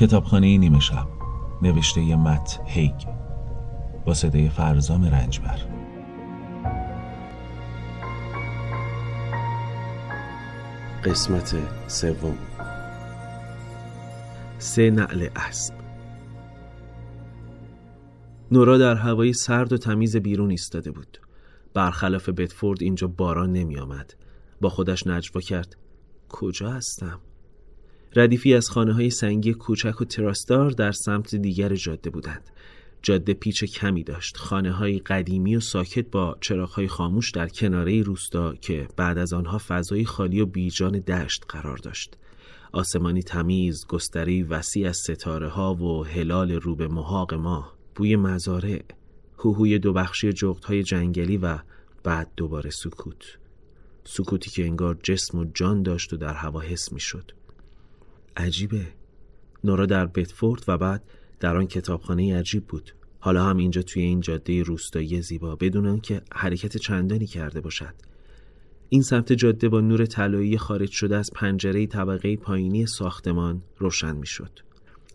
کتابخانه نیمه شب. نوشته مت هیگ. با صدای فرزام رنجبر. قسمت سوم. سه نعل اسب. نورا در هوای سرد و تمیز بیرون ایستاده بود. برخلاف بتفورد اینجا باران نمی آمد با خودش نجوا کرد. کجا هستم؟ ردیفی از خانه های سنگی کوچک و تراستار در سمت دیگر جاده بودند. جاده پیچ کمی داشت. خانه های قدیمی و ساکت با چراغ خاموش در کناره روستا که بعد از آنها فضای خالی و بیجان دشت قرار داشت. آسمانی تمیز گستری وسیع از ستاره ها و هلال رو به محاق ماه بوی مزارع هوهوی دو بخشی جغت های جنگلی و بعد دوباره سکوت. سکوتی که انگار جسم و جان داشت و در هوا حس می شد عجیبه نورا در بتفورد و بعد در آن کتابخانه عجیب بود حالا هم اینجا توی این جاده روستایی زیبا بدون که حرکت چندانی کرده باشد این سمت جاده با نور طلایی خارج شده از پنجره طبقه پایینی ساختمان روشن می‌شد.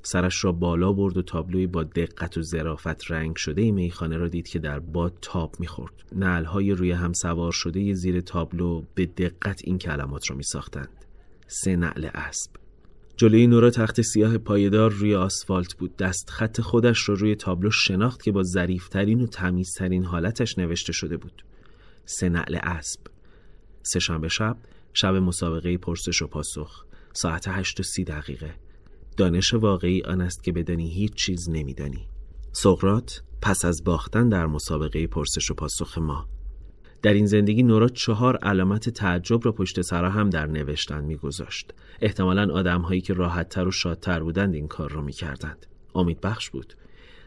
سرش را بالا برد و تابلوی با دقت و ظرافت رنگ شده میخانه را دید که در باد تاب می‌خورد. نعلهای روی هم سوار شده زیر تابلو به دقت این کلمات را میساختند. سه نعل اسب. جلوی نورا تخت سیاه پایدار روی آسفالت بود. دست خط خودش را روی تابلو شناخت که با ظریفترین و تمیزترین حالتش نوشته شده بود. سه نعل اسب. سه شنبه شب شب مسابقه پرسش و پاسخ. ساعت هشت و سی دقیقه. دانش واقعی آن است که بدانی هیچ چیز نمیدانی. سقرات پس از باختن در مسابقه پرسش و پاسخ ما در این زندگی نورا چهار علامت تعجب را پشت سرا هم در نوشتن میگذاشت. احتمالا آدم هایی که راحتتر و شادتر بودند این کار را می‌کردند. امید بخش بود.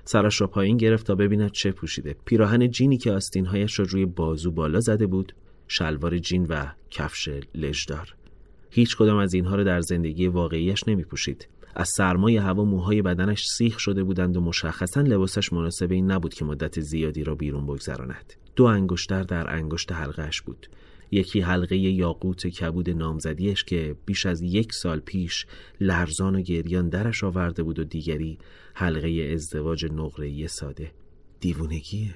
سرش را پایین گرفت تا ببیند چه پوشیده. پیراهن جینی که آستینهایش را روی بازو بالا زده بود شلوار جین و کفش لژدار. هیچ کدام از اینها را در زندگی واقعیش نمی پوشید. از سرمای هوا موهای بدنش سیخ شده بودند و مشخصا لباسش مناسب این نبود که مدت زیادی را بیرون بگذراند. دو انگشتر در انگشت حلقهش بود. یکی حلقه یاقوت کبود نامزدیش که بیش از یک سال پیش لرزان و گریان درش آورده بود و دیگری حلقه ازدواج نقره ساده. دیوونگیه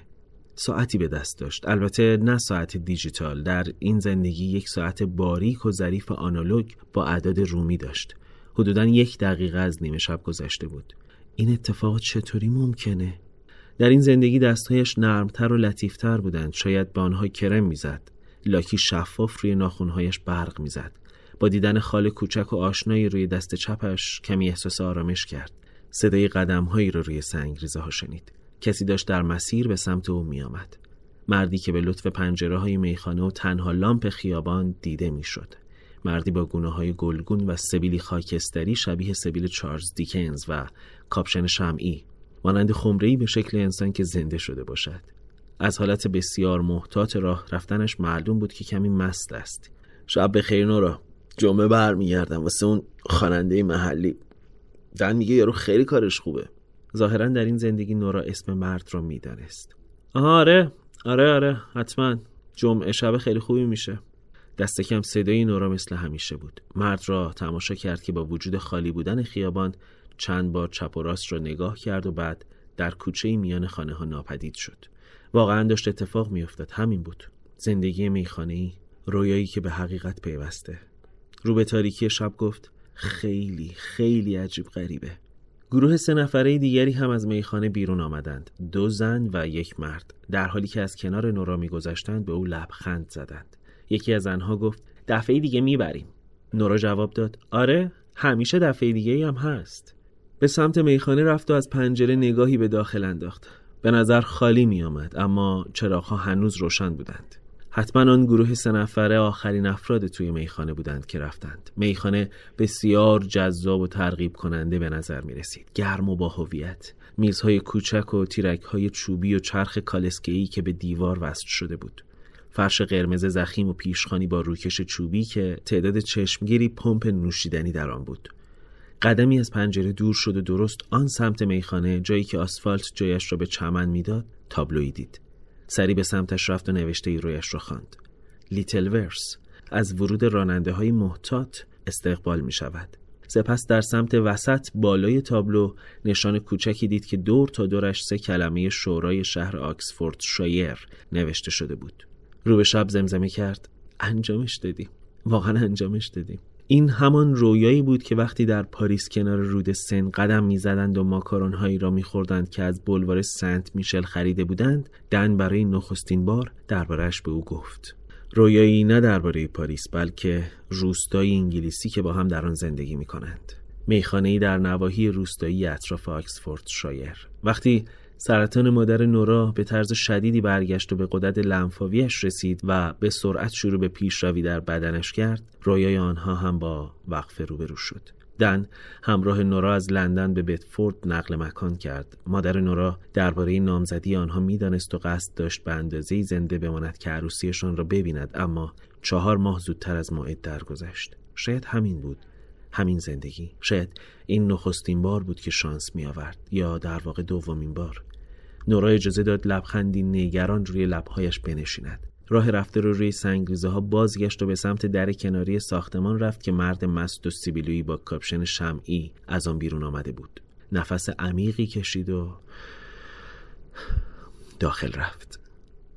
ساعتی به دست داشت. البته نه ساعت دیجیتال. در این زندگی یک ساعت باریک و ظریف آنالوگ با اعداد رومی داشت. حدودا یک دقیقه از نیمه شب گذشته بود. این اتفاق چطوری ممکنه؟ در این زندگی دستهایش نرمتر و لطیفتر بودند. شاید به آنها کرم می‌زد. لاکی شفاف روی ناخونهایش برق می‌زد. با دیدن خال کوچک و آشنایی روی دست چپش کمی احساس آرامش کرد. صدای قدمهایی را رو روی سنگریزه ها شنید. کسی داشت در مسیر به سمت او میآمد. مردی که به لطف پنجره های میخانه و تنها لامپ خیابان دیده می‌شد. مردی با گونه های گلگون و سبیلی خاکستری شبیه سبیل چارلز دیکنز و کاپشن شمعی مانند خمره‌ای به شکل انسان که زنده شده باشد. از حالت بسیار محتاط راه رفتنش معلوم بود که کمی مست است. شب بخیر نورا. جمعه برمیگردم واسه اون خواننده محلی. دن میگه یارو خیلی کارش خوبه. ظاهرا در این زندگی نورا اسم مرد را می‌دانست. آره آره آره حتما. جمعه شب خیلی خوبی میشه. دست کم صدای نورا مثل همیشه بود. مرد را تماشا کرد که با وجود خالی بودن خیابان چند بار چپ و راست را نگاه کرد و بعد در کوچه میان خانه ها ناپدید شد. واقعا داشت اتفاق میافتاد. همین بود. زندگی میخانه ای رویایی که به حقیقت پیوسته. رو به تاریکی شب گفت خیلی خیلی عجیب غریبه. گروه سه نفره دیگری هم از میخانه بیرون آمدند. دو زن و یک مرد. در حالی که از کنار نورا میگذشتند به او لبخند زدند. یکی از آنها گفت دفعه دیگه می‌بریم. نورا جواب داد آره همیشه دفعه دیگه هم هست. به سمت میخانه رفت و از پنجره نگاهی به داخل انداخت. به نظر خالی می آمد اما چراغها هنوز روشن بودند. حتما آن گروه سه نفره آخرین افراد توی میخانه بودند که رفتند. میخانه بسیار جذاب و ترغیب کننده به نظر می رسید گرم و با هویت. میزهای کوچک و های چوبی و چرخ کالسکه‌ای که به دیوار وصل شده بود. فرش قرمز زخیم و پیشخانی با روکش چوبی که تعداد چشمگیری پمپ نوشیدنی در آن بود. قدمی از پنجره دور شد و درست آن سمت میخانه جایی که آسفالت جایش را به چمن می‌داد تابلوی دید. سری به سمتش رفت و نوشته ای رویش را خواند. لیتل ورس از ورود راننده های محتاط استقبال می شود سپس در سمت وسط بالای تابلو نشان کوچکی دید که دور تا دورش سه کلمه شورای شهر آکسفورد شایر نوشته شده بود. رو به شب زمزمه کرد. انجامش دادیم. واقعا انجامش دادیم. این همان رویایی بود که وقتی در پاریس کنار رود سن قدم می‌زدند و ماکارون هایی را میخوردند که از بلوار سنت میشل خریده بودند دن برای نخستین بار دربارهش به او گفت. رویایی نه درباره پاریس بلکه روستای انگلیسی که با هم در آن زندگی می کنند. میخانه در نواحی روستایی اطراف آکسفورد شایر. وقتی سرطان مادر نورا به طرز شدیدی برگشت و به قدرت لنفاویش رسید و به سرعت شروع به پیشروی در بدنش کرد. رویای آنها هم با وقفه روبرو شد. دن همراه نورا از لندن به بتفورد نقل مکان کرد. مادر نورا درباره نامزدی آنها می‌دانست و قصد داشت به اندازه زنده بماند که عروسیشان را ببیند اما چهار ماه زودتر از موعد درگذشت. شاید همین بود. همین زندگی. شاید این نخستین بار بود که شانس می آورد یا در واقع دومین بار. نورا اجازه داد لبخندی نگران روی لبهایش بنشیند. راه رفته رو روی سنگریزه ها بازگشت و به سمت در کناری ساختمان رفت که مرد مست و سیبیلویی با کاپشن شمعی از آن بیرون آمده بود. نفس عمیقی کشید و داخل رفت.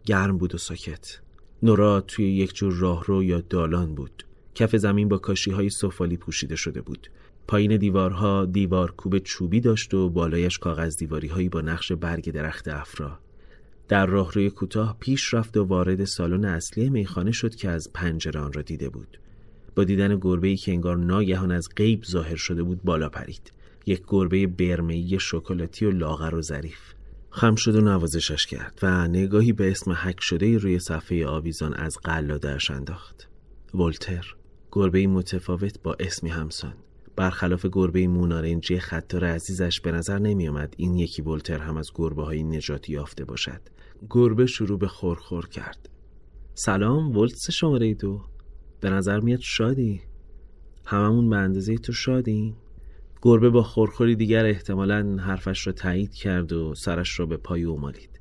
گرم بود و ساکت. نورا توی یک جور راهرو یا دالان بود. کف زمین با کاشی های سفالی پوشیده شده بود. پایین دیوارها دیوار کوب چوبی داشت و بالایش کاغذ دیواری هایی با نقش برگ درخت افرا. در راهروی کوتاه پیش رفت و وارد سالن اصلی میخانه شد که از پنجره آن را دیده بود. با دیدن گربه ای که انگار ناگهان از غیب ظاهر شده بود بالا پرید. یک گربه برمه‌ای شکلاتی و لاغر و ظریف. خم شد و نوازشش کرد و نگاهی به اسم حک شده روی صفحه آویزان از قلادهاش انداخت. ولتر گربه متفاوت با اسمی همسان. برخلاف گربه مونارنجی خطار عزیزش به نظر نمی آمد این یکی ولتر هم از گربه های نجاتی یافته باشد. گربه شروع به خورخور کرد. سلام ولتس شماره دو به نظر میاد شادی. هممون به اندازه تو شادی. گربه با خورخوری دیگر احتمالا حرفش را تایید کرد و سرش را به پای او مالید.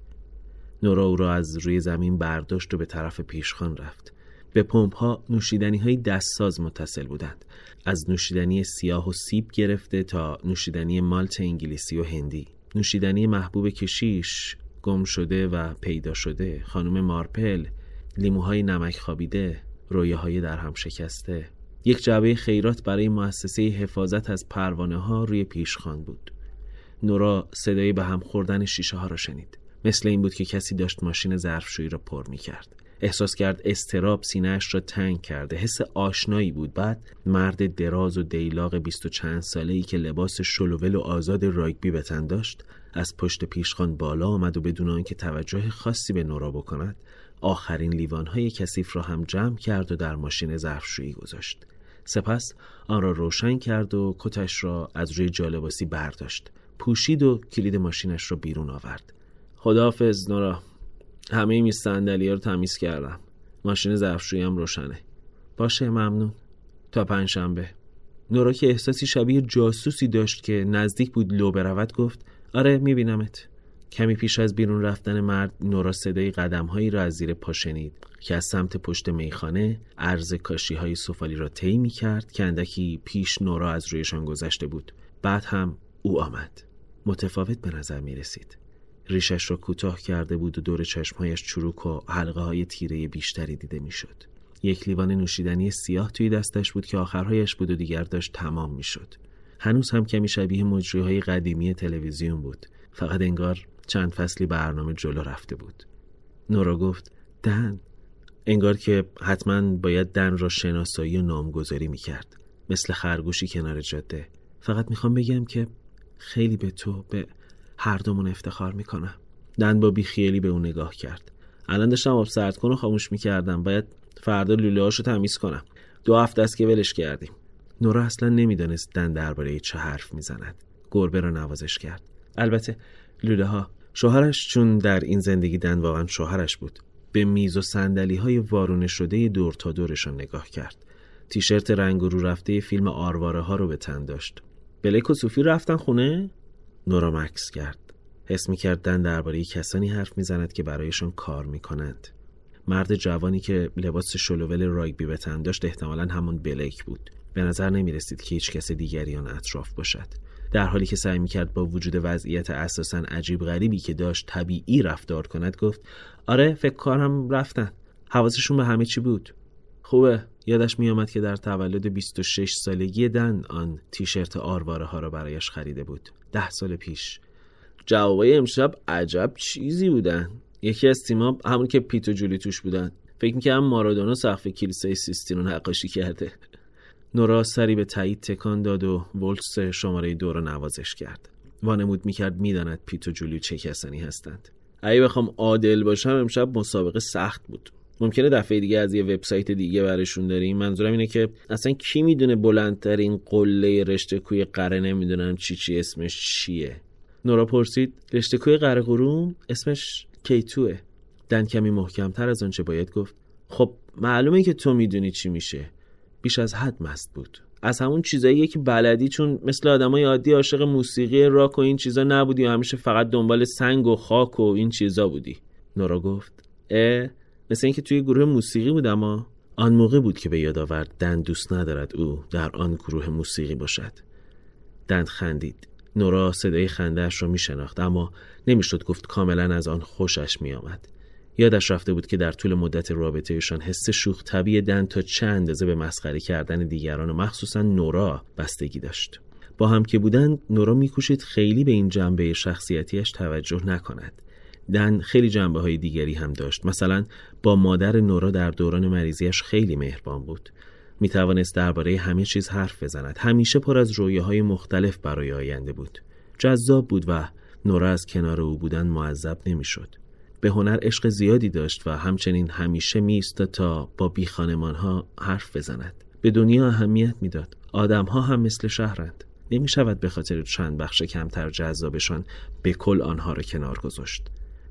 نورا او را از روی زمین برداشت و به طرف پیشخان رفت. به پمپ ها نوشیدنی های دستساز متصل بودند. از نوشیدنی سیاه و سیب گرفته تا نوشیدنی مالت انگلیسی و هندی. نوشیدنی محبوب کشیش گم شده و پیدا شده. خانم مارپل لیموهای نمک خوابیده رویاهای در هم شکسته. یک جعبه خیرات برای مؤسسه حفاظت از پروانه ها روی پیشخان بود. نورا صدای به هم خوردن شیشه ها را شنید. مثل این بود که کسی داشت ماشین ظرفشویی را پر می کرد احساس کرد استراب سینهش را تنگ کرده. حس آشنایی بود. بعد مرد دراز و دیلاق بیست و چند ساله ای که لباس شلوول و آزاد راگبی به تن داشت از پشت پیشخان بالا آمد و بدون آنکه توجه خاصی به نورا بکند آخرین لیوانهای کثیف را هم جمع کرد و در ماشین ظرفشویی گذاشت. سپس آن را روشن کرد و کتش را از روی جالباسی برداشت. پوشید و کلید ماشینش را بیرون آورد. خداحافظ نورا. همه میز صندلی رو تمیز کردم. ماشین ظرفشویی هم روشنه. باشه ممنون. تا پنجشنبه. نورا که احساسی شبیه جاسوسی داشت که نزدیک بود لو برود گفت آره میبینمت. کمی پیش از بیرون رفتن مرد نورا صدای قدمهایی را از زیر پا شنید که از سمت پشت میخانه عرض کاشی های سفالی را طی می کرد که اندکی پیش نورا از رویشان گذشته بود. بعد هم او آمد. متفاوت به نظر می رسید ریشش را کوتاه کرده بود و دور چشمهایش چروک و حلقه های تیره بیشتری دیده می‌شد. یک لیوان نوشیدنی سیاه توی دستش بود که آخرهایش بود و دیگر داشت تمام می‌شد. هنوز هم کمی شبیه مجری های قدیمی تلویزیون بود. فقط انگار چند فصلی برنامه جلو رفته بود. نورا گفت دن انگار که حتما باید دن را شناسایی و نامگذاری می‌کرد. مثل خرگوشی کنار جاده. فقط می‌خوام بگم که خیلی به تو به هر دومون افتخار می‌کنم. دن با بیخیالی به اون نگاه کرد. الان داشتم آب سرد کن و خاموش می‌کردم. باید فردا لوله هاشو تمیز کنم. دو هفته است که ولش کردیم. نورا اصلا نمی‌دانست دن درباره چه حرف می‌زند. گربه را نوازش کرد. البته لوله ها شوهرش چون در این زندگی دن واقعا شوهرش بود به میز و سندلی های وارونه شده دور تا دورشان نگاه کرد. تیشرت رنگ رو رفته فیلم آرواره ها رو به تن داشت. بلیک و صوفی رفتن خونه؟ نورا مکس کرد. حس می کردن درباره کسانی حرف می‌زند که برایشان کار می کنند. مرد جوانی که لباس شلوول راگبی به تن داشت احتمالا همون بلیک بود. به نظر نمی رسید که هیچ کس دیگری آن اطراف باشد. در حالی که سعی می‌کرد با وجود وضعیت اساسا عجیب غریبی که داشت طبیعی رفتار کند گفت آره فکر کنم رفتن. حواسشون به همه چی بود. خوبه. یادش میآمد که در تولد 26 سالگی دن آن تیشرت آرواره ها را برایش خریده بود. ده سال پیش. جوابای امشب عجب چیزی بودن. یکی از تیما همون که پیتو جولی توش بودن. فکر می‌کنم مارادونا سقف کلیسای سیستین رو نقاشی کرده. نورا سری به تایید تکان داد و ولتس شماره دو را نوازش کرد. وانمود می‌کرد می‌داند پیتو جولی چه کسانی هستند. اگه بخوام عادل باشم امشب مسابقه سخت بود. ممکنه دفعه دیگه از یه وبسایت دیگه برشون داریم منظورم اینه که اصلا کی می‌دونه بلندترین قله رشته کوی قره نمی‌دونم چی چی اسمش چیه؟ نورا پرسید. رشته کوی قره قروم اسمش کیتوه. دن کمی محکمتر از آنچه باید گفت. خب معلومه که تو می‌دونی چی میشه. بیش از حد مست بود. از همون چیزایی که بلدی چون مثل آدمای عادی عاشق موسیقی راک و این چیزا نبودی و همیشه فقط دنبال سنگ و خاک و این چیزا بودی. نورا گفت اه؟ مثل اینکه توی گروه موسیقی بود اما آن موقع بود که به یاد آورد دن دوست ندارد او در آن گروه موسیقی باشد دند خندید نورا صدای خندهاش را می شناخت اما نمی‌شد گفت کاملا از آن خوشش می آمد. یادش رفته بود که در طول مدت رابطهشان حس شوخ طبیع دن تا چه اندازه به مسخره کردن دیگران و مخصوصا نورا بستگی داشت. با هم که بودن نورا میکوشید خیلی به این جنبه شخصیتیش توجه نکند. دن خیلی جنبه های دیگری هم داشت. مثلا با مادر نورا در دوران مریضیش خیلی مهربان بود. می توانست درباره همه چیز حرف بزند. همیشه پر از های مختلف برای آینده بود. جذاب بود و نورا از کنار او بودن معذب نمی‌شد. به هنر عشق زیادی داشت و همچنین همیشه می تا با بی ها حرف بزند. به دنیا اهمیت می‌داد. آدمها هم مثل شهرند. نمی شود به خاطر چند بخش کمتر جذابشان به کل آنها را کنار گذاشت.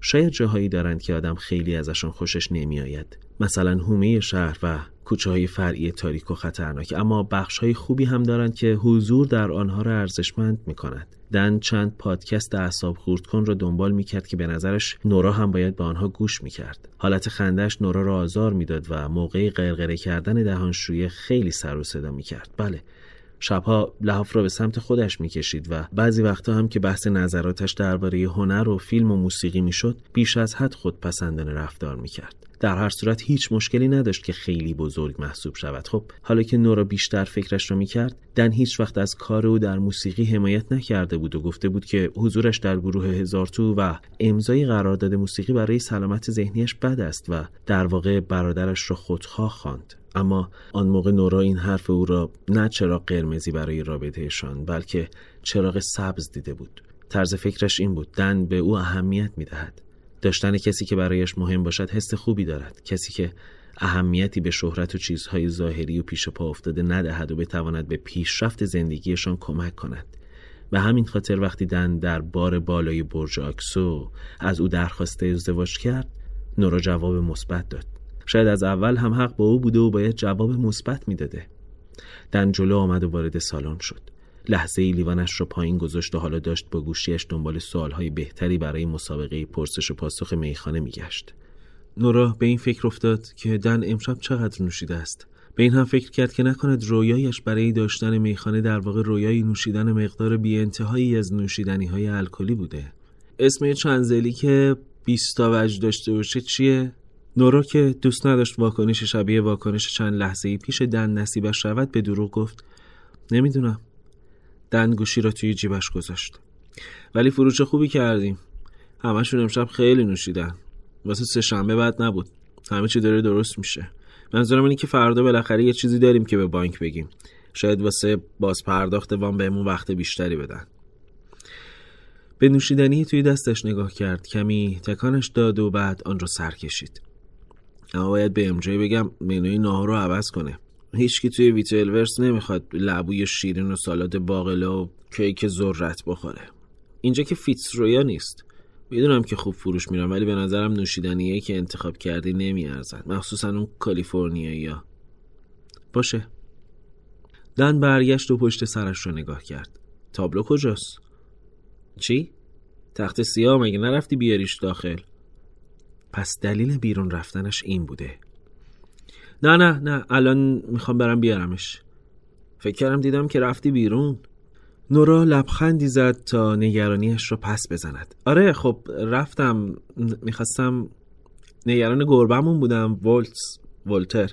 شاید جاهایی دارند که آدم خیلی ازشان خوشش نمیآید مثلا هومه شهر و کوچه های فرعی تاریک و خطرناک اما بخش های خوبی هم دارند که حضور در آنها را ارزشمند می کند. دن چند پادکست اعصاب خورد کن را دنبال می کرد که به نظرش نورا هم باید به آنها گوش می کرد. حالت خندش نورا را آزار می‌داد و موقع قرقره کردن دهانشویه خیلی سر و صدا می کرد. بله شبها لحاف را به سمت خودش می‌کشید و بعضی وقتها هم که بحث نظراتش درباره هنر و فیلم و موسیقی می‌شد بیش از حد خودپسندانه رفتار می‌کرد. در هر صورت هیچ مشکلی نداشت که خیلی بزرگ محسوب شود. خب حالا که نورا بیشتر فکرش را می‌کرد دن هیچ وقت از کار او در موسیقی حمایت نکرده بود و گفته بود که حضورش در گروه هزار تو و امضای قرارداد موسیقی برای سلامت ذهنیش بد است و در واقع برادرش را خودخواه خواند. اما آن موقع نورا این حرف او را نه چراغ قرمزی برای رابطهشان بلکه چراغ سبز دیده بود. طرز فکرش این بود دن به او اهمیت می‌دهد. داشتن کسی که برایش مهم باشد حس خوبی دارد. کسی که اهمیتی به شهرت و چیزهای ظاهری و پیش پا افتاده ندهد و بتواند به پیشرفت زندگیشان کمک کند. به همین خاطر وقتی دن در بار بالای برج آکسو از او درخواست ازدواج کرد نورا جواب مثبت داد. شاید از اول هم حق با او بوده و باید جواب مثبت می‌داده. دن جلو آمد و وارد سالن شد. لحظه ای لیوانش را پایین گذاشت و حالا داشت با گوشیش دنبال سوالهای بهتری برای مسابقه پرسش و پاسخ میخانه میگشت. نورا به این فکر افتاد که دن امشب چقدر نوشیده است. به این هم فکر کرد که نکند رویایش برای داشتن میخانه در واقع رویای نوشیدن مقدار بی انتهایی از نوشیدنی های الکلی بوده. اسم چنزلی که 20 تا وجه داشته باشه چیه؟ نورا که دوست نداشت واکنش شبیه واکنش چند لحظه پیش دن نصیبش رود به دروغ گفت. نمی‌دونم. دن گوشی را توی جیبش گذاشت. ولی فروش خوبی کردیم. همشون امشب خیلی نوشیدن. واسه سه شنبه بعد نبود. همه چی داره درست میشه. منظورم اینه که فردا بالاخره یه چیزی داریم که به بانک بگیم. شاید واسه باز پرداخت وام بهمون وقت بیشتری بدن. به نوشیدنی توی دستش نگاه کرد. کمی تکانش داد و بعد آن را سر کشید. اما باید به امجای بگم منوی ناهار رو عوض کنه. هیچکی توی ویتلورس نمی‌خواد لبوی شیرین و سالاد باقلا و کیک ذرت بخوره. اینجا که فیتس رویا نیست. می‌دونم که خوب فروش میرم ولی به نظرم نوشیدنیه که انتخاب کردی نمیارزد. مخصوصا اون کالیفرنیایی ها باشه. دن برگشت و پشت سرش رو نگاه کرد. تابلو کجاست؟ چی؟ تخت سیاه مگه نرفتی بیاریش داخل؟ پس دلیل بیرون رفتنش این بوده. نه نه نه الان می‌خوام برم بیارمش. فکر کردم دیدم که رفتی بیرون. نورا لبخندی زد تا نگرانیش رو پس بزند. آره خب رفتم می‌خواستم نگران گربمون بودم ولتس ولتر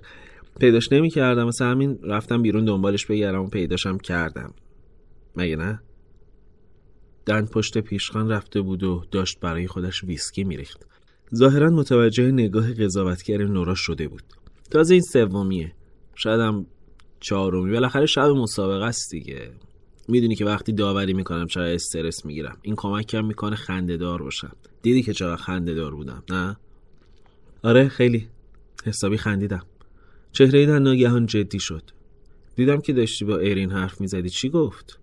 پیداش نمی کردم مثل همین رفتم بیرون دنبالش بگردم و پیداشم کردم. مگه نه؟ دن پشت پیشخان رفته بود و داشت برای خودش ویسکی میریخت. ظاهرا متوجه نگاه قضاوتگر نورا شده بود. تازه این سومیه. شاید هم چهارمی. بالاخره شب مسابقه است دیگه. می‌دونی که وقتی داوری می‌کنم چرا استرس می‌گیرم. این کمکم می‌کنه خنده دار باشم. دیدی که چرا خنده دار بودم نه؟ آره خیلی. حسابی خندیدم. چهره در ناگهان جدی شد. دیدم که داشتی با ایرین حرف می‌زدی. چی گفت؟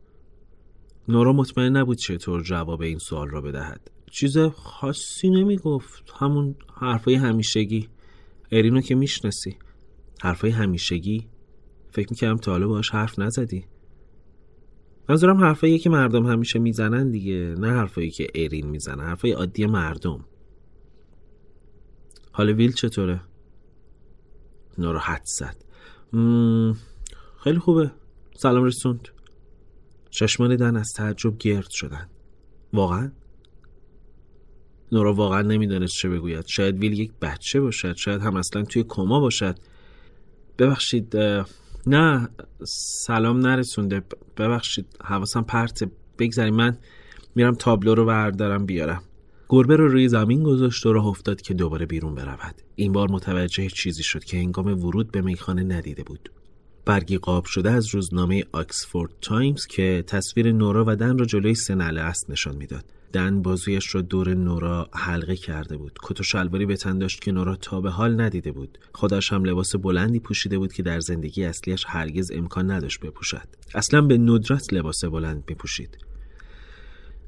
نورا مطمئن نبود چطور جواب این سوال را بدهد. چیز خاصی نمی‌گفت. همون حرفای همیشگی. ایرینو که می‌شناسی. حرفای همیشگی. فکر می‌کردم تا حالا باش حرف نزدی. منظورم حرفایی که مردم همیشه می‌زنن دیگه نه حرفایی که ایرین می‌زنه. حرفای عادی مردم. حال ویل چطوره؟ ناراحت زد. خیلی خوبه. سلام رسوند. چشمان دن از تعجب گرد شدن. واقعا؟ نورا واقعا نمی‌دانست چه بگوید. شاید ویل یک بچه باشد شاید هم اصلا توی کما باشد. ببخشید نه سلام نرسونده. ببخشید حواسم پرت. بگذریم من میرم تابلو رو بردارم بیارم. گربه رو روی زمین گذاشت و راه افتاد که دوباره بیرون برود. این بار متوجه چیزی شد که هنگام ورود به میخانه ندیده بود. برگی قاب شده از روزنامه آکسفورد تایمز که تصویر نورا و دن را جلوی سه نعل اسب نشان می‌داد. دن بازویش را دور نورا حلقه کرده بود. کت و شلواری به تن داشت که نورا تا به حال ندیده بود. خودش هم لباس بلندی پوشیده بود که در زندگی اصلیش هرگز امکان نداشت بپوشد. اصلا به ندرت لباس بلند میپوشید.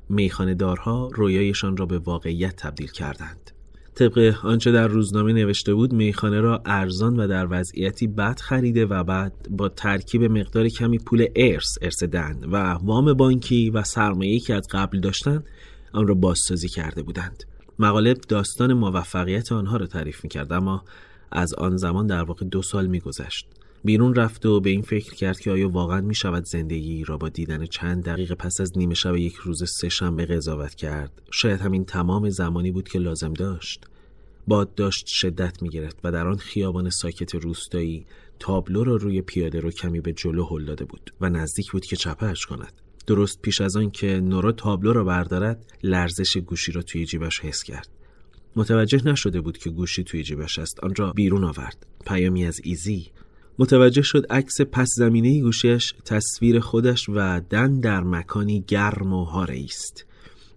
میخانه دارها رویایشان را به واقعیت تبدیل کردند. طبق آنچه در روزنامه نوشته بود میخانه را ارزان و در وضعیتی بد خریده و بعد با ترکیب مقدار کمی پول ارث ارث دن و وام بانکی و سرمایه‌ای که از قبل داشتند آن را بازسازی کرده بودند. مقاله داستان موفقیت آنها را تعریف می‌کرد اما از آن زمان در واقع دو سال میگذشت. بیرون رفت و به این فکر کرد که آیا واقعا می شود زندگی را با دیدن چند دقیقه پس از نیمه شب یک روز سه شنبه قضاوت کرد؟ شاید همین تمام زمانی بود که لازم داشت. باد داشت شدت می گرفت و در آن خیابان ساکت روستایی تابلو را روی پیاده رو کمی به جلو هل داده بود و نزدیک بود که چپهش کند. درست پیش از آن که نورا تابلو را بردارد لرزش گوشی را توی جیبش حس کرد. متوجه نشده بود که گوشی توی جیبش است آن را بیرون آورد. پیامی از ایزی. متوجه شد عکس پس زمینه گوشیش تصویر خودش و دن در مکانی گرم و هاره است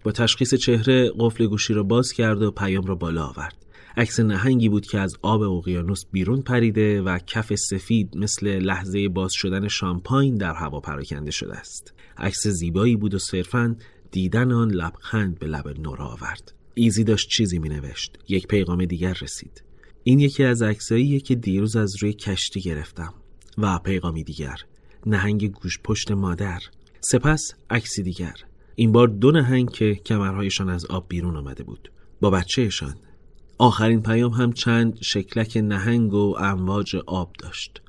با تشخیص چهره قفل گوشی را باز کرد و پیام را بالا آورد. عکس نهنگی بود که از آب اقیانوس بیرون پریده و کف سفید مثل لحظه باز شدن شامپاین در هوا پراکنده شده است. عکس زیبایی بود و صرفا دیدن آن لبخند به لب نورا آورد. ایزی داشت چیزی می نوشت یک پیغام دیگر رسید. این یکی از عکساییه که دیروز از روی کشتی گرفتم. و پیغامی دیگر. نهنگ گوش پشت مادر. سپس عکسی دیگر. این بار دو نهنگ که کمرهایشان از آب بیرون آمده بود. با بچهشان. آخرین پیام هم چند شکلک نهنگ و امواج آب داشت.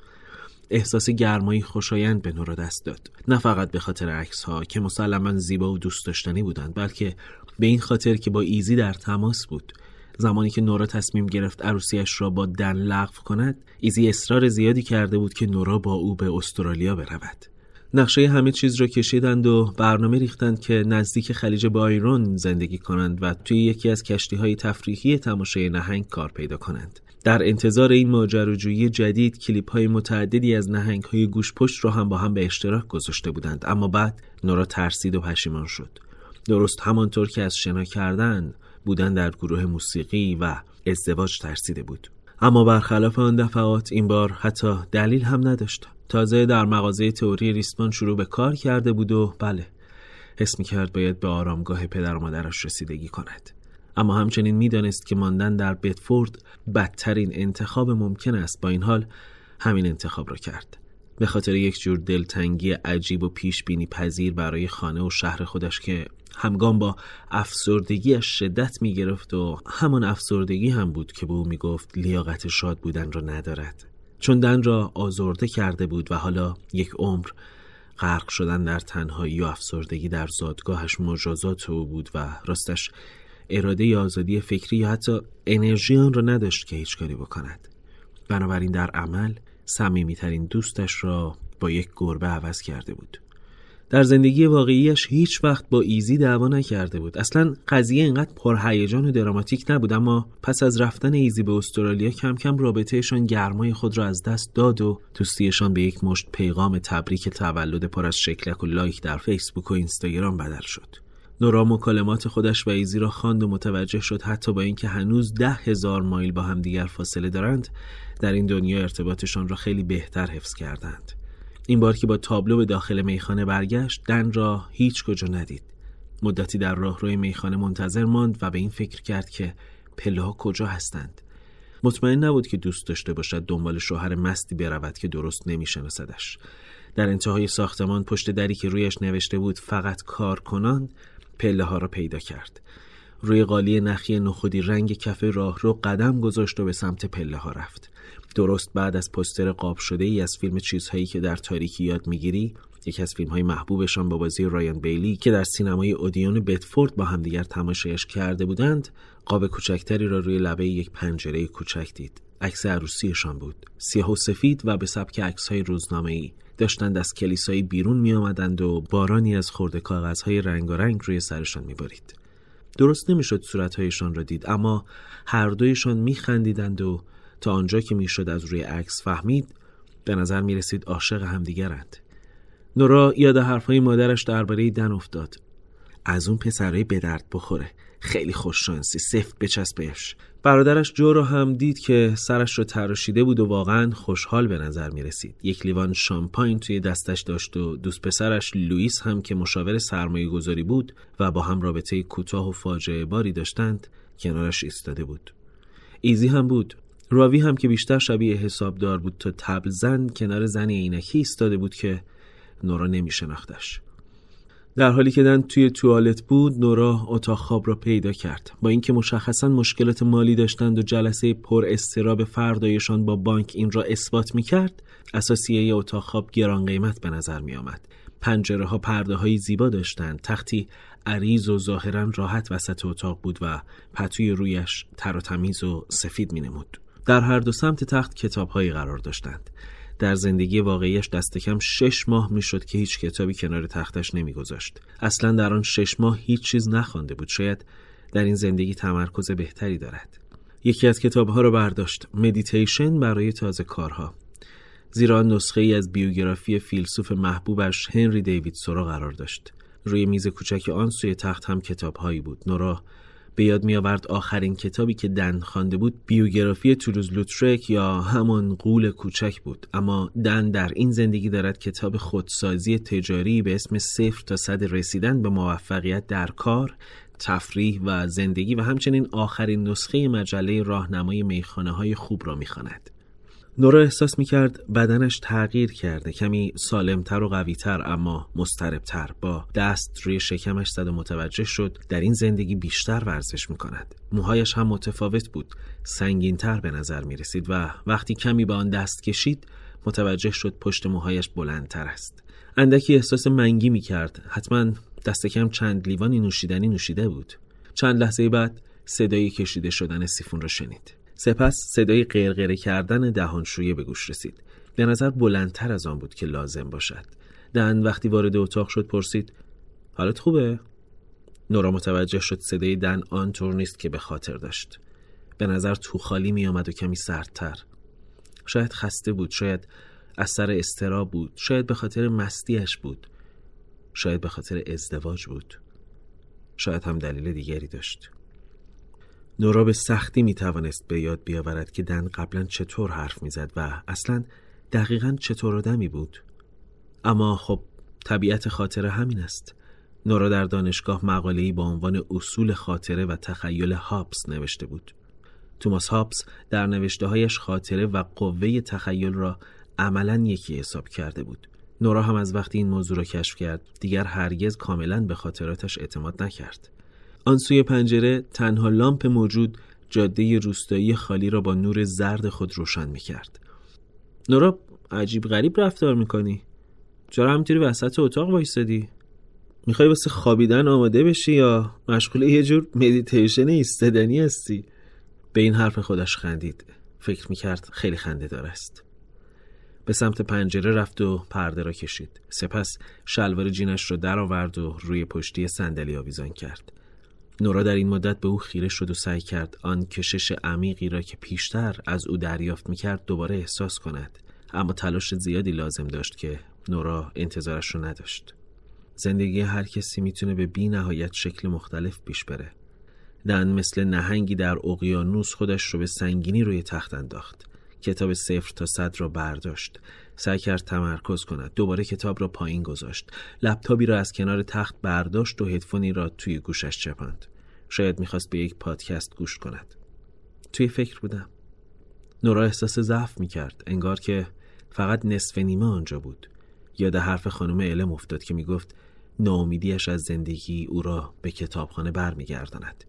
احساس گرمایی خوشایند به نورا دست داد. نه فقط به خاطر عکس ها که مسلما زیبا و دوست داشتنی بودند بلکه به این خاطر که با ایزی در تماس بود. زمانی که نورا تصمیم گرفت عروسیش را با دن لغو کند ایزی اصرار زیادی کرده بود که نورا با او به استرالیا برود. نقشه همه چیز را کشیدند و برنامه ریختند که نزدیک خلیج بایرون زندگی کنند و توی یکی از کشتی های تفریحی تماشای نهنگ کار پیدا کنند. در انتظار این ماجراجویی جدید کلیپ های متعددی از نهنگ های گوش پشت را هم با هم به اشتراک گذاشته بودند. اما بعد نورا ترسید و پشیمان شد. درست همانطور که از شنا کردن بودن در گروه موسیقی و ازدواج ترسیده بود. اما برخلاف آن دفعات این بار حتی دلیل هم نداشت. تازه در مغازه تئوری ریسمان شروع به کار کرده بود و بله حس می کرد باید به آرامگاه پدر و مادرش رسیدگی کند. اما همچنین می‌دانست که ماندن در بتفورد بدترین انتخاب ممکن است. با این حال همین انتخاب را کرد. به خاطر یک جور دلتنگی عجیب و پیش بینی پذیر برای خانه و شهر خودش که همگام با افسردگیش شدت می گرفت و همان افسردگی هم بود که به او می گفت لیاقت شاد بودن را ندارد. چون دن را آزرده کرده بود و حالا یک عمر غرق شدن در تنهایی و افسردگی در زادگاهش مجازات او بود و راستش اراده آزادی فکری یا حتی انرژی آن را نداشت که هیچ کاری بکند. بنابراین در عمل صمیمیترین دوستش را با یک گربه عوض کرده بود. در زندگی واقعیش هیچ وقت با ایزی دعوا نکرده بود. اصلا قضیه اینقدر پرهیجان و دراماتیک نبود اما پس از رفتن ایزی به استرالیا کم کم رابطهشان گرمای خود را از دست داد و دوستیشان به یک مشت پیغام تبریک تولد پر از شکلک و لایک در فیسبوک و اینستاگرام بدل شد. نورا مکالمات خودش و ایزی را خواند و متوجه شد حتی با اینکه هنوز ده هزار مایل با همدیگر فاصله دارند در این دنیا ارتباطشان را خیلی بهتر حفظ کردند. این بار که با تابلو به داخل میخانه برگشت دن را هیچ کجا ندید. مدتی در راهروی میخانه منتظر ماند و به این فکر کرد که پله کجا هستند. مطمئن نبود که دوست داشته باشد دنبال شوهر مستی برود که درست نمیشناسدش. در انتهای ساختمان پشت دری که رویش نوشته بود فقط کارکنان پله ها را پیدا کرد. روی قالی نخی نخودی رنگ کف راه رو قدم گذاشت و به سمت پله ها رفت. درست بعد از پستر قاب شده ای از فیلم چیزهایی که در تاریکی یاد می‌گیری یکی از فیلم های محبوبشان با بازی رایان بیلی که در سینمای اودیون بتفورد با همدیگر تماشایش کرده بودند قاب کوچکتری را روی لبه یک پنجره کوچک دید. عکس عروسیشان بود. سیاه و سفید و به سبک عکس های روزنامه ای داشتند از کلیسایی بیرون می آمدند و بارانی از خورده کاغذهای رنگارنگ روی سرشان می بارید. درست نمی‌شد صورتهایشان را دید اما هر دویشان می خندیدند و تا آنجا که می‌شد از روی عکس فهمید به نظر می رسید عاشق همدیگرند. نورا یاد حرفهای مادرش درباره دن افتاد. از اون پسرهای به درد بخوره. خیلی خوششانسی سفت بچسبش برادرش جو را هم دید که سرش رو تراشیده بود و واقعا خوشحال به نظر می رسید. یک لیوان شامپاین توی دستش داشت و دوست پسرش لوئیس هم که مشاور سرمایه گذاری بود و با هم رابطه کوتاه و فاجعه باری داشتند کنارش ایستاده بود. ایزی هم بود. راوی هم که بیشتر شبیه حسابدار بود تا تبل زن کنار زنی عینکی ایستاده بود که نورا نمی شناختش. در حالی که دن توی توالت بود نورا اتاق خواب را پیدا کرد. با اینکه مشخصا مشکلات مالی داشتند و جلسه پر استراب فردایشان با بانک این را اثبات می کرد اساسیه اتاق خواب گران قیمت به نظر می آمد پنجره ها پرده های زیبا داشتند. تختی عریض و ظاهرا راحت وسط اتاق بود و پتوی رویش تر و تمیز و سفید می نمود. در هر دو سمت تخت کتابهایی قرار داشتند. در زندگی واقعیش دست کم شش ماه می‌شد که هیچ کتابی کنار تختش نمیگذاشت. اصلا در آن شش ماه هیچ چیز نخوانده بود. شاید در این زندگی تمرکز بهتری دارد. یکی از کتابها را برداشت. مدیتیشن برای تازه کارها. زیرا نسخه ای از بیوگرافی فیلسوف محبوبش هنری دیوید سورا قرار داشت. روی میز کوچک آن سوی تخت هم کتابهایی بود. نورا به یاد می آورد آخرین کتابی که دن خوانده بود بیوگرافی تولوز لوترک یا همان قول کوچک بود اما دن در این زندگی دارد کتاب خودسازی تجاری به اسم صفر تا صد رسیدن به موفقیت در کار تفریح و زندگی و همچنین آخرین نسخه مجله راهنمای میخانه های خوب را می‌خواند. نورا احساس می‌کرد بدنش تغییر کرده کمی سالمتر و قویتر اما مستربتر با دست روی شکمش زد و متوجه شد در این زندگی بیشتر ورزش می‌کند. موهایش هم متفاوت بود سنگینتر به نظر می‌رسید و وقتی کمی به آن دست کشید متوجه شد پشت موهایش بلندتر است. اندکی احساس منگی می‌کرد. حتما دست کم چند لیوانی نوشیدنی نوشیده بود. چند لحظه بعد صدای کشیده شدن سیفون را شنید. سپس صدای قرقره کردن دهانشویه به گوش رسید. به نظر بلندتر از آن بود که لازم باشد. دهن وقتی وارد اتاق شد پرسید حالت خوبه؟ نورا متوجه شد صدای دن آنطور نیست که به خاطر داشت. به نظر تو خالی می آمد و کمی سردتر. شاید خسته بود شاید از سر استرا بود شاید به خاطر مستیش بود. شاید به خاطر ازدواج بود. شاید هم دلیل دیگری داشت. نورا به سختی می توانست به یاد بیاورد که دن قبلا چطور حرف می‌زد و اصلا دقیقا چطور آدمی بود. اما خب طبیعت خاطره همین است. نورا در دانشگاه مقاله‌ای با عنوان اصول خاطره و تخیل هابس نوشته بود. توماس هابس در نوشته هایش خاطره و قوه تخیل را عملا یکی حساب کرده بود. نورا هم از وقتی این موضوع را کشف کرد دیگر هرگز کاملا به خاطراتش اعتماد نکرد. آن سوی پنجره تنها لامپ موجود جاده روستایی خالی را با نور زرد خود روشن می کرد. نورا عجیب غریب رفتار می‌کنی. چرا همینطوری وسط اتاق وایستادی؟ می‌خوای واسه خوابیدن آماده بشی یا مشغول یه جور مدیتیشن ایستادنی هستی؟ به این حرف خودش خندید. فکر می‌کرد خیلی خنده دار است. به سمت پنجره رفت و پرده را کشید. سپس شلوار جینش را درآورد و روی پشتی صندلی آویزان کرد. نورا در این مدت به او خیره شد و سعی کرد آن کشش عمیقی را که پیشتر از او دریافت می‌کرد دوباره احساس کند. اما تلاش زیادی لازم داشت که نورا انتظارش رو نداشت. زندگی هر کسی می‌تونه به بی نهایت شکل مختلف پیش بره. دن مثل نهنگی در اقیانوس خودش رو به سنگینی روی تخت انداخت. کتاب صفر تا صد را برداشت. سعی کرد تمرکز کند. دوباره کتاب را پایین گذاشت. لپتاپی را از کنار تخت برداشت و هدفونی را توی گوشش چپاند. شاید می‌خواست به یک پادکست گوش کند. توی فکر بودم. نورا احساس ضعف می‌کرد. انگار که فقط نصف نیمه آنجا بود. یاد حرف خانم علم افتاد که می‌گفت ناامیدیش از زندگی او را به کتابخانه برمیگرداند.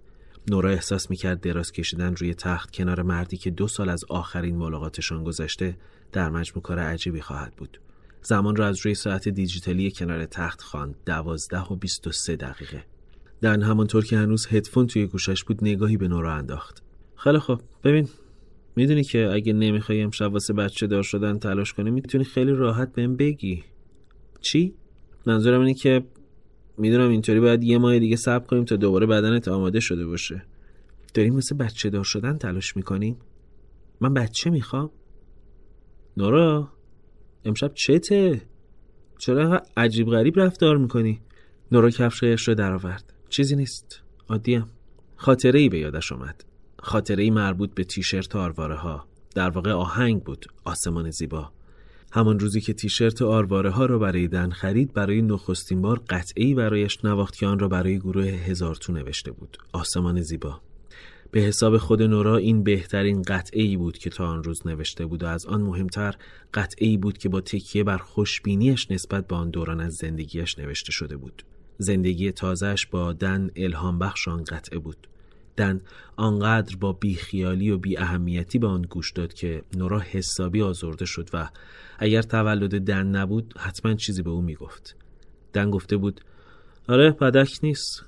نورا احساس می‌کرد دراز کشیدن روی تخت کنار مردی که دو سال از آخرین ملاقاتشان گذشته در مجموع کار عجیبی خواهد بود. زمان را از روی ساعت دیجیتالی کنار تخت خواند. دوازده و بیست و سه دقیقه. دن همانطور که هنوز هدفون توی گوشش بود نگاهی به نورا انداخت. خیلی خب ببین می‌دونی که اگه نمی‌خوای امشب واسه بچه دار شدن تلاش کنی می‌تونی خیلی راحت بهم بگی. چی؟ منظورم اینه که می‌دونم اینطوری باید یه ماه دیگه صبر کنیم تا دوباره بدنت آماده شده باشه. داریم واسه بچه دار شدن تلاش می‌کنیم؟ من بچه می‌خوام. نورا امشب چته؟ چرا عجیب غریب رفتار می‌کنی؟ نورا کفشایش رو درآورد. چیزی نیست. عادیم. خاطره ای به یادش آمد خاطره ای مربوط به تیشرت آرواره ها در واقع آهنگ بود. آسمان زیبا. همان روزی که تیشرت آرواره ها را برای دن خرید برای نخستین بار قطعی برایش نواخت که آن را برای گروه هزار تو نوشته بود. آسمان زیبا. به حساب خود نورا این بهترین قطعه ای بود که تا آن روز نوشته بود و از آن مهمتر قطعه ای بود که با تکیه بر خوشبینیش نسبت به آن دوران از زندگیش نوشته شده بود. زندگی تازهش با دن الهام بخش آن قطعه بود. دن آنقدر با بیخیالی و بی اهمیتی به آن گوش داد که نورا حسابی آزرده شد و اگر تولد دن نبود حتما چیزی به او می‌گفت. دن گفته بود آره بدک نیست.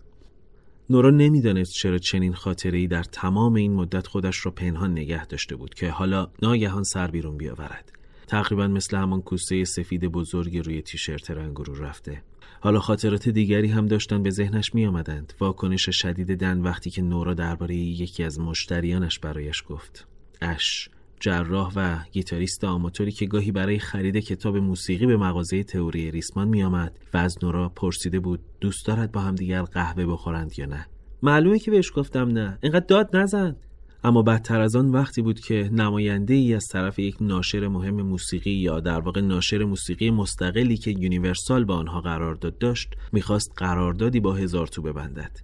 نورا نمی‌دانست چرا چنین خاطره در تمام این مدت خودش را پنهان نگه داشته بود که حالا ناگهان سر بیرون بیاورد. تقریبا مثل همان کوسه سفید بزرگ روی تیشرت رنگ رو رفته. حالا خاطرات دیگری هم داشتن به ذهنش می آمدند واکنش شدید دن وقتی که نورا درباره یکی از مشتریانش برایش گفت. اش. جراح و گیتاریست آماتوری که گاهی برای خرید کتاب موسیقی به مغازه تئوری ریسمان می آمد و از نورا پرسیده بود دوست دارد با هم دیگر قهوه بخورند یا نه؟ معلومه که بهش گفتم نه اینقدر داد نزن. اما بدتر از آن وقتی بود که نماینده ای از طرف یک ناشر مهم موسیقی یا در واقع ناشر موسیقی مستقلی که یونیورسال با آنها قرارداد داشت می‌خواست قراردادی با هزار تو ببندد.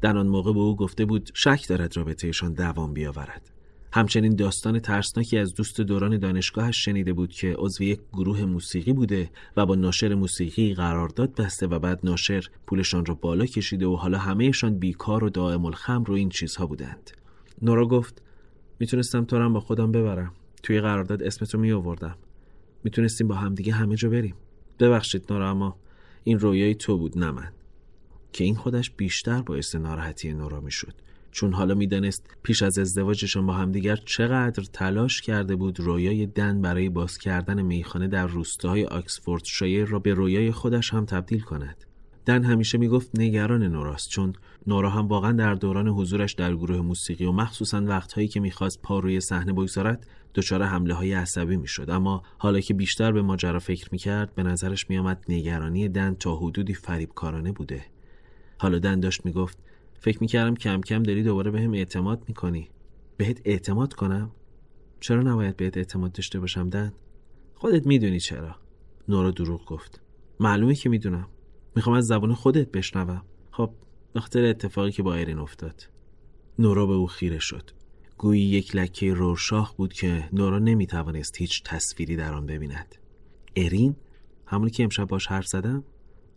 در آن موقع به او گفته بود شک دارد رابطهشان دوام بیاورد. همچنین داستان ترسناکی از دوست دوران دانشگاهش شنیده بود که عضو یک گروه موسیقی بوده و با ناشر موسیقی قرارداد بسته و بعد ناشر پولشان را بالا کشیده و حالا همهشان بیکار و دائم الخمر رو این چیزها بودند. نورا گفت می‌تونستم تو با خودم ببرم. توی قرارداد اسمتو می آوردم می‌تونستیم با همدیگه همه جا بریم. ببخشید نورا اما این رویای تو بود نه من. که این خودش بیشتر باعث ناراحتی نورا می‌شد. چون حالا می‌دانست پیش از ازدواجشان با همدیگر چقدر تلاش کرده بود رویای دن برای باز کردن میخانه در روستاهای آکسفورد شایر را به رویای خودش هم تبدیل کند. دن همیشه می‌گفت نگران نوراست چون نورا هم واقعا در دوران حضورش در گروه موسیقی و مخصوصا وقتهایی که می‌خواست پا روی صحنه بگذارد دچار حمله های عصبی می‌شد. اما حالا که بیشتر به ماجرا فکر می‌کرد به نظرش میآمد نگرانی دن تا حدودی فریبکارانه بوده. حالا دن داشت می‌گفت فکر می‌کردم کم کم داری دوباره بهم به اعتماد می‌کنی. بهت اعتماد کنم؟ چرا نباید بهت اعتماد داشته باشم دن؟ خودت می‌دونی چرا. نورا دروغ گفت. معلومه که می‌دونم. می‌خوام از زبان خودت بشنوم. خب بخاطر اتفاقی که با ایرین افتاد. نورا به او خیره شد. گویی یک لکه رورشاخ بود که نورا نمی‌توانست هیچ تصویری در آن ببیند. ارین همونی که امشب باش حرف زدم؟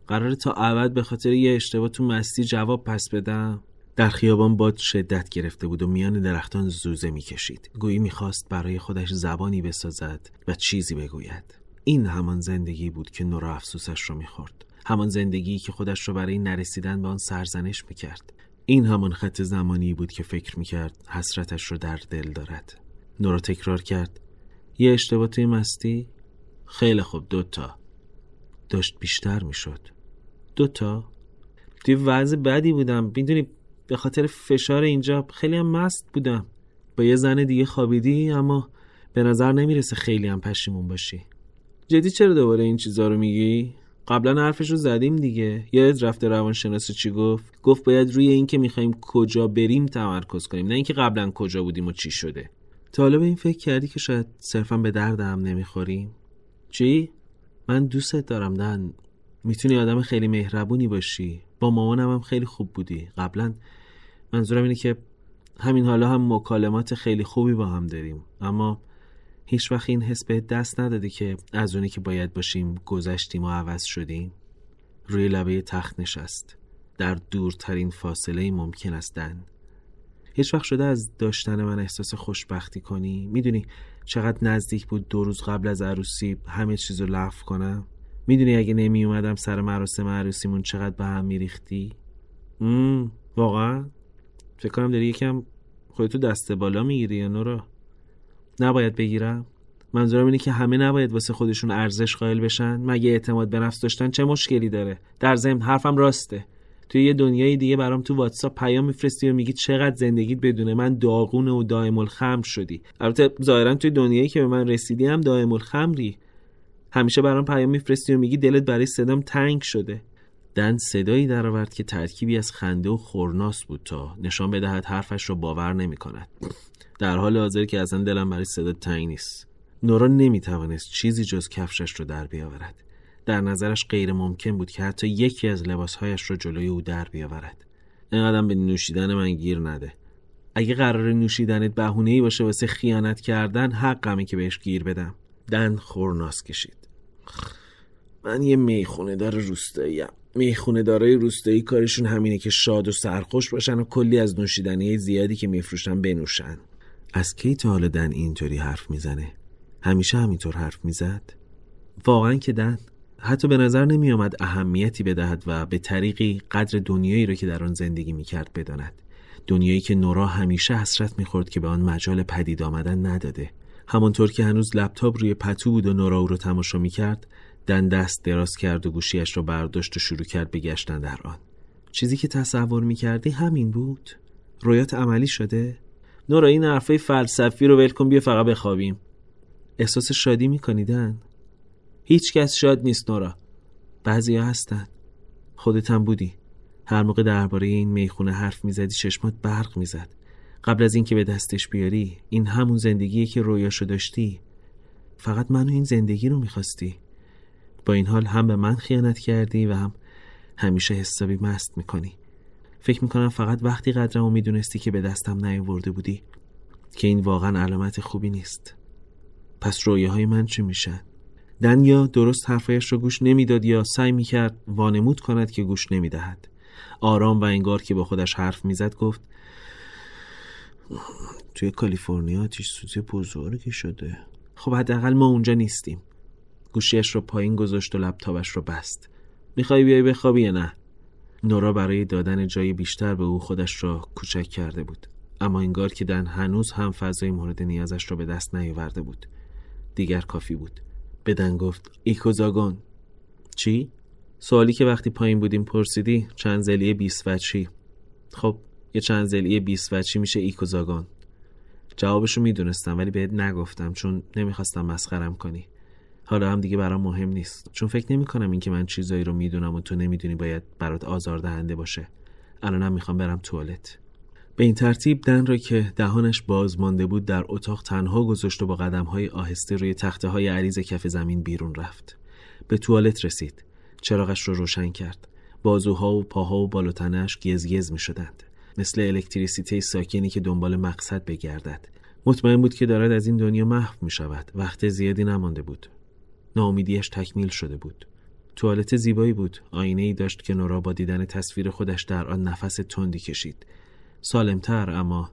قراره تا ابد به خاطر یه اشتباه تو مستی جواب پس بدم. در خیابان باد شدت گرفته بود و میان درختان زوزه می‌کشید. گویی می‌خواست برای خودش زبانی بسازد و چیزی بگوید. این همان زندگی بود که نورا افسوسش رو می‌خورد. همان زندگی که خودش رو برای نرسیدن به آن سرزنش می‌کرد. این همان خط زمانی بود که فکر می‌کرد حسرتش رو در دل دارد. نورا تکرار کرد. یه اشتباه توی مستی؟ خیلی خوب دوتا. داشت بیشتر می‌شد. دوتا توی وضع بدی بودم. می‌دونی به خاطر فشار اینجا خیلی هم مست بودم. با یه زن دیگه خوابیدی اما به نظر نمی‌رسه خیلی هم پشیمون باشی. جدی چرا دوباره این چیزا رو میگی؟ قبلا حرفش رو زدیم دیگه. یاد رفته روانشناس چی گفت؟ گفت باید روی اینکه می‌خوایم کجا بریم تمرکز کنیم. نه اینکه قبلا کجا بودیم و چی شده. تا حالا به این فکر کردی که شاید صرفا به درد هم نمی‌خوریم چی؟ من دوستت دارم دن می‌تونی آدم خیلی مهربونی باشی. با مامانم هم خیلی خوب بودی. قبلا منظورم اینه که همین حالا هم مکالمات خیلی خوبی با هم داریم. اما هیچ وقت این حس به دست نداده که از اونی که باید باشیم گذشتیم و عوض شدیم. روی لبه تخت نشست. در دورترین فاصله ممکن است دن هیچ وقت شده از داشتن من احساس خوشبختی کنی؟ می‌دونی چقدر نزدیک بود دو روز قبل از عروسی همه چیز رو لغو کنم؟ می‌دونی اگه نمی اومدم سر مراسم عروسیمون چقدر به هم میریختی؟ واقعا. فکر کنم داری یکم خودتو دست بالا می‌گیری یا نورا؟ نباید بگیرم. منظورم اینه که همه نباید واسه خودشون ارزش قائل بشن. مگه اعتماد به نفس داشتن چه مشکلی داره؟ در ضمن حرفم راسته. توی یه دنیای دیگه برام تو واتساپ پیام میفرستی و میگی چقدر زندگیت بدون من داغونه و دائم الخمر شدی. البته ظاهرا توی دنیایی که به من رسیدی هم دائم الخمری همیشه برام پیام میفرستی و میگی دلت برای صدام تنگ شده. دن صدایی درآورد که ترکیبی از خنده و خورناس بود تا نشان بدهد حرفش را باور نمی کند. در حال حاضر که اصلا دلم برای صدا تنگ نیست. نورا نمی توانست چیزی جز کفشش رو در بیاورد. در نظرش غیر ممکن بود که حتی یکی از لباسهایش رو جلوی او در بیاورد. اینقدر به نوشیدن من گیر نده. اگه قرار نوشیدنت ای باشه واسه خیانت کردن حقمه که بهش گیر بدم. دن خورناس کشید. من یه می‌خونه دار روستاییم می‌خونه دارای روستایی کارشون همینه که شاد و سرخوش باشن و کلی از نوشیدنی زیادی که میفروشن بنوشن. از کی تا حالا دن اینطوری حرف می‌زنه؟ همیشه همینطور حرف می‌زد؟ واقعا که دن. حتی به نظر نمی آمد اهمیتی بدهد و به طریقی قدر دنیایی را که در آن زندگی می‌کرد بداند. دنیایی که نورا همیشه حسرت می‌خورد که به آن مجال پدید آمدن نداده. همانطور که هنوز لپتاپ روی پتو بود و نورا او را تماشا می‌کرد دن دست دراز کرد و گوشیش را برداشت و شروع کرد به گشتن در آن. چیزی که تصور می‌کردی همین بود. رویات عملی شده؟ نورا این حرفای فلسفی رو ول کن بیا فقط بخوابیم. احساس شادی میکنیدن هیچ کس شاد نیست نورا. بعضیا هستن. خودت هم بودی. هر موقع درباره این می‌خونه حرف می‌زدی چشمات برق می‌زد. قبل از اینکه به دستش بیاری این همون زندگیه که رویاشو داشتی. فقط منو این زندگی رو می‌خواستی. با این حال هم به من خیانت کردی و هم همیشه حسابی مست می‌کنی. فکر می‌کنم فقط وقتی قدرمو می‌دونستی که به دستم نیاورده بودی که این واقعا علامت خوبی نیست. پس رویاهای من چی میشن؟ دنیا درست حرفایش رو گوش نمی‌داد یا سعی می‌کرد وانمود کند که گوش نمی‌دهد. آرام و انگار که با خودش حرف می‌زد گفت توی کالیفرنیا آتیش سوزی بزرگی شده. خب حداقل ما اونجا نیستیم. گوشیش رو پایین گذاشت و لپتاپش رو بست. می‌خوای بیای بخوابی یا نه؟ نورا برای دادن جای بیشتر به او خودش را کوچک کرده بود. اما انگار که دن هنوز هم فضای مورد نیازش را به دست نیاورده بود. دیگر کافی بود. بدن گفت ایکوزاگون چی؟ سوالی که وقتی پایین بودیم پرسیدی چند زلیه وچی خب یه چند زلیه بیست وچی میشه ایکوزاگون جوابشو می‌دونستم ولی بهت نگفتم چون نمی‌خواستم مسخرم کنی. حالا هم دیگه برام مهم نیست. چون فکر نمی کنم اینکه من چیزایی رو می‌دونم و تو نمی‌دونی باید برات آزاردهنده باشه. الانم می‌خوام برم توالت. به این ترتیب دن را که دهانش باز مانده بود در اتاق تنها گذاشت و با قدم های آهسته روی تخته های عریض کف زمین بیرون رفت. به توالت رسید. چراغش رو روشن کرد. بازوها و پاها و بالوتنش گز می شدند مثل الکتریسیته ساکنی که دنبال مقصد بگردد. مطمئن بود که دارد از این دنیا محو می شود. وقت زیادی نمانده بود. ناامیدیش تکمیل شده بود. توالت زیبایی بود. آینه ای داشت که نورا با دیدن تصویر خودش در آن نفس تندی کشید. سالمتر اما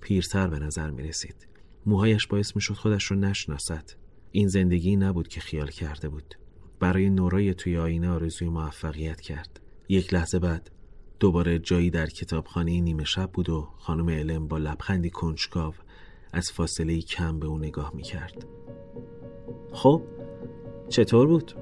پیرتر به نظر می رسید. موهایش باعث می شد خودش رو نشناسد. این زندگی نبود که خیال کرده بود. برای نورای توی آینه آرزوی موفقیت کرد. یک لحظه بعد دوباره جایی در کتابخانه نیمه شب بود و خانم علم با لبخندی کنجکاو از فاصله کم به او نگاه می کرد خب چطور بود؟